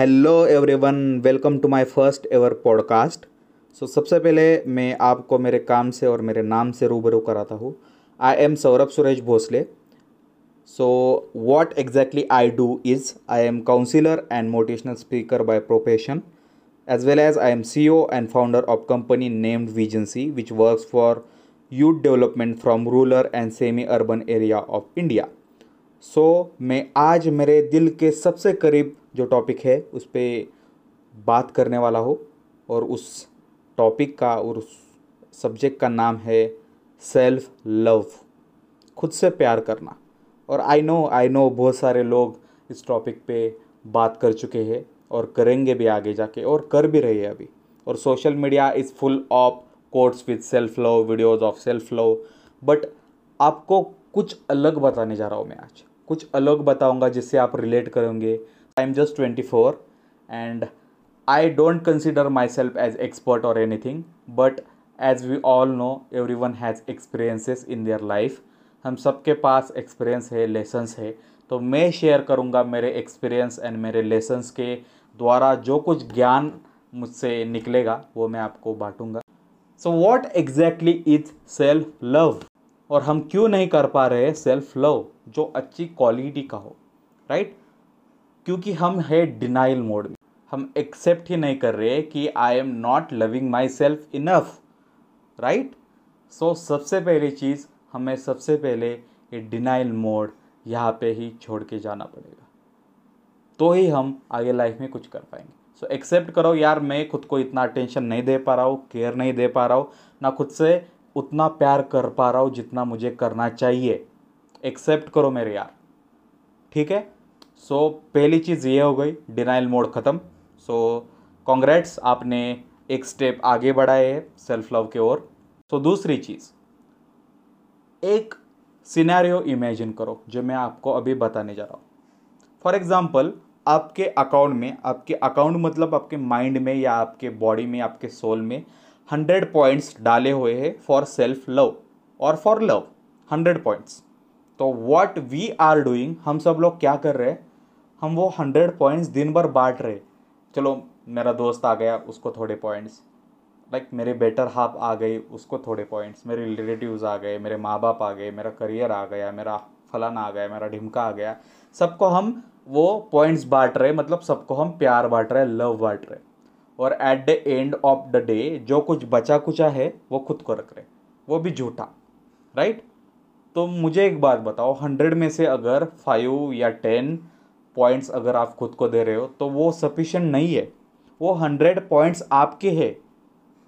Hello everyone welcome to my first ever podcast so सबसे पहले मैं आपको मेरे काम से और मेरे नाम से रूबरू कराता हूँ। I am Saurabh Suresh Bhosale so what exactly I do is I am counsellor and motivational speaker by profession as well as I am CEO and founder of company named Vijency which works for youth development from rural and semi urban area of India so मैं आज मेरे दिल के सबसे करीब जो topic है, उस पर बात करने वाला हो और उस टॉपिक का और उस सब्जेक्ट का नाम है सेल्फ लव खुद से प्यार करना. और आई नो आई नो बहुत सारे लोग इस टॉपिक पे बात कर चुके हैं और करेंगे भी आगे जाके और कर भी रहे है अभी. और social media is full of quotes with self love videos of self love but आपको कुछ अलग बताने जा रहा हूँ मैं आज. कुछ अलग बताऊँगा जिससे आप रिलेट करेंगे. Am just twenty four and I don't consider myself as expert और anything but as we all know everyone has experiences in their life हम सबके पास एक्सपीरियंस है लेसन्स है। तो मैं शेयर करूँगा मेरे एक्सपीरियंस एंड मेरे लेसन्स के द्वारा जो कुछ ज्ञान मुझसे निकलेगा, वो मैं आपको बांटूँगा। So what exactly is self love और हम क्यों नहीं कर पा रहे सेल्फ लव जो अच्छी क्वालिटी का हो राइट? क्योंकि हम है डिनाइल मोड में। हम एक्सेप्ट ही नहीं कर रहे कि I am not loving myself enough right so सबसे पहली चीज़ हमें सबसे पहले ये डिनाइल मोड यहाँ पे ही छोड़ के जाना पड़ेगा। तो ही हम आगे लाइफ में कुछ कर पाएँगे। सो so, एक्सेप्ट करो यार मैं खुद को इतना अटेंशन नहीं दे पा रहा हूँ केयर नहीं दे पा रहा हूँ ना खुद से उतना प्यार कर पा रहा हूँ जितना मुझे करना चाहिए। एक्सेप्ट करो मेरे यार ठीक है? सो so, पहली चीज़ ये हो गई डिनाइल मोड ख़त्म। सो कॉन्ग्रेट्स आपने एक स्टेप आगे बढ़ाए है सेल्फ लव के ओर। सो so, दूसरी चीज़ एक सिनेरियो इमेजिन करो जो मैं आपको अभी बताने जा रहा हूँ। फॉर एग्ज़ाम्पल आपके अकाउंट में आपके अकाउंट मतलब आपके माइंड में या आपके बॉडी में आपके सोल में हंड्रेड पॉइंट्स डाले हुए हैं फॉर सेल्फ लव और फॉर लव हंड्रेड पॉइंट्स तो व्हाट वी आर डूइंग हम सब लोग क्या कर रहे हैं? हम वो हंड्रेड पॉइंट्स दिन भर बांट रहे। चलो मेरा दोस्त आ गया उसको थोड़े पॉइंट्स लाइक like, मेरे बेटर हाफ़ आ गई उसको थोड़े पॉइंट्स मेरे रिलेटिव्स आ गए मेरे माँ बाप आ गए मेरा करियर आ गया मेरा फलाना आ गया मेरा ढिमका आ गया। सबको हम वो पॉइंट्स बांट रहे मतलब सबको हम प्यार बांट रहे लव बांट रहे। और at the end of the day जो कुछ बचा कुचा है वो खुद को रख रहे। वो भी झूठा राइट तो मुझे एक बात बताओ हंड्रेड में से अगर फाइव या टेन पॉइंट्स अगर आप खुद को दे रहे हो तो वो सफिशेंट नहीं है। वो हंड्रेड पॉइंट्स आपके है।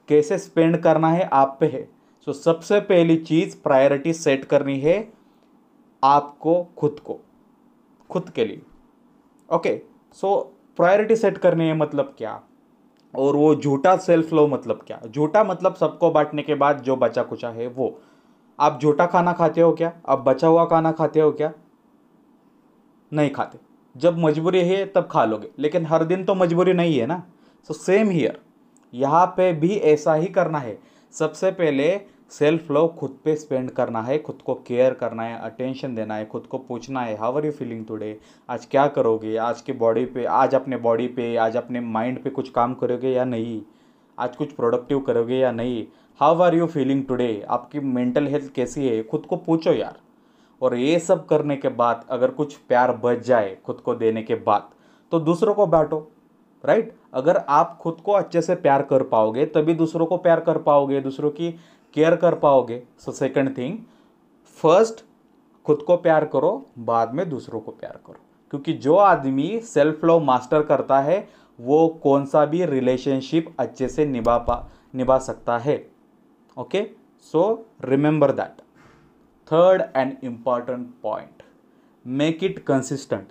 कैसे स्पेंड करना है आप पे है। सो so, सबसे पहली चीज़ प्रायोरिटी सेट करनी है आपको खुद को। खुद के लिए। ओके सो प्रायोरिटी सेट करनी है मतलब क्या? और वो झूठा सेल्फ लो मतलब क्या? झूठा मतलब सबको बांटने के बाद जो बचा कुचा है वो। आप झूठा खाना खाते हो क्या? आप बचा हुआ खाना खाते हो क्या? नहीं खाते। जब मजबूरी है, तब खा लोगे। लेकिन हर दिन तो मजबूरी नहीं है ना। सो सेम हियर यहाँ पे भी ऐसा ही करना है। सबसे पहले सेल्फ लव खुद पे स्पेंड करना है, खुद को केयर करना है अटेंशन देना है, खुद को पूछना है how are you feeling today आज क्या करोगे? आज के बॉडी पे, आज अपने बॉडी पे, आज अपने माइंड पे कुछ काम करोगे या नहीं? आज कुछ प्रोडक्टिव करोगे या नहीं? How are you feeling today आपकी मेंटल हेल्थ कैसी है? खुद को पूछो यार। और ये सब करने के बाद अगर कुछ प्यार बच जाए खुद को देने के बाद तो दूसरों को बांटो राइट अगर आप खुद को अच्छे से प्यार कर पाओगे, तभी दूसरों को प्यार कर पाओगे, दूसरों की केयर कर पाओगे। सो सेकंड थिंग फ़र्स्ट खुद को प्यार करो, बाद में दूसरों को प्यार करो। क्योंकि जो आदमी सेल्फ लव मास्टर करता है, वो कौन सा भी रिलेशनशिप अच्छे से निभा पा, निभा सकता है। Okay so remember that third and important point make it consistent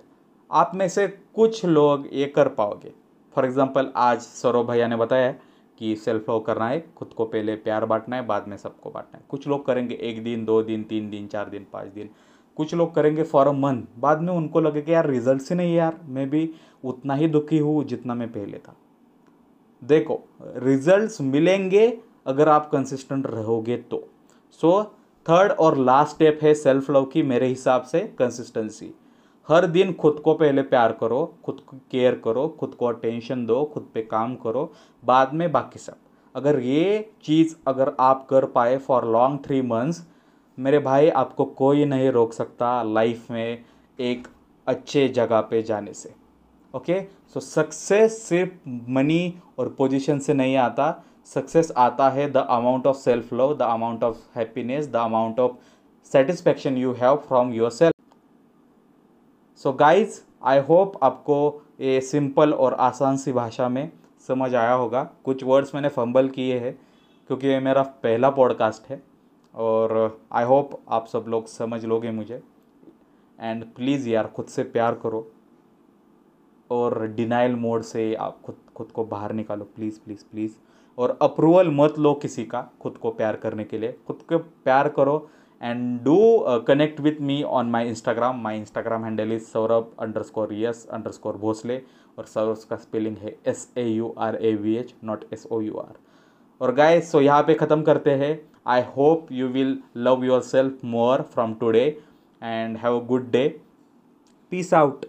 आप में से कुछ लोग ये कर पाओगे। फॉर एग्ज़ाम्पल आज सौरभ भैया ने बताया कि सेल्फ लव करना है, खुद को पहले प्यार बांटना है, बाद में सबको बांटना है। कुछ लोग करेंगे एक दिन, दो दिन, तीन दिन, चार दिन, पाँच दिन। कुछ लोग करेंगे फॉर अ मंथ बाद में उनको लगे कि यार रिज़ल्ट ही नहीं यार। मैं भी उतना ही दुखी हूँ जितना मैं पहले था। देखो रिजल्ट्स मिलेंगे अगर आप कंसिस्टेंट रहोगे तो। सो थर्ड और लास्ट स्टेप है सेल्फ लव की, मेरे हिसाब से कंसिस्टेंसी हर दिन खुद को पहले प्यार करो, खुद को केयर करो, खुद को अटेंशन दो, खुद पे काम करो, बाद में बाकी सब. अगर ये चीज़ अगर आप कर पाए फॉर लॉन्ग थ्री मंथ्स मेरे भाई आपको कोई नहीं रोक सकता लाइफ में एक अच्छे जगह पे जाने से. ओके सो सक्सेस सिर्फ़ मनी और पोजीशन से नहीं आता सक्सेस आता है the amount of self love the amount of happiness the amount of satisfaction you have from yourself so guys I hope आपको ये सिंपल और आसान सी भाषा में समझ आया होगा। कुछ वर्ड्स मैंने फंबल किए हैं, क्योंकि ये मेरा पहला पॉडकास्ट है और आई होप आप सब लोग समझ लोगे मुझे। एंड प्लीज़ यार, खुद से प्यार करो। और डिनाइल मोड से आप खुद खुद को बाहर निकालो। प्लीज़ प्लीज़ प्लीज़ और अप्रूवल मत लो किसी का खुद को प्यार करने के लिए। खुद को प्यार करो and do connect with me on my Instagram my Instagram handle is Saurabh underscore yes underscore Bhosale और सौरभ का स्पेलिंग है S A U R A V H not S O U R और गाय सो यहाँ पे ख़त्म करते हैं। I hope you will love yourself more from today and have a good day peace out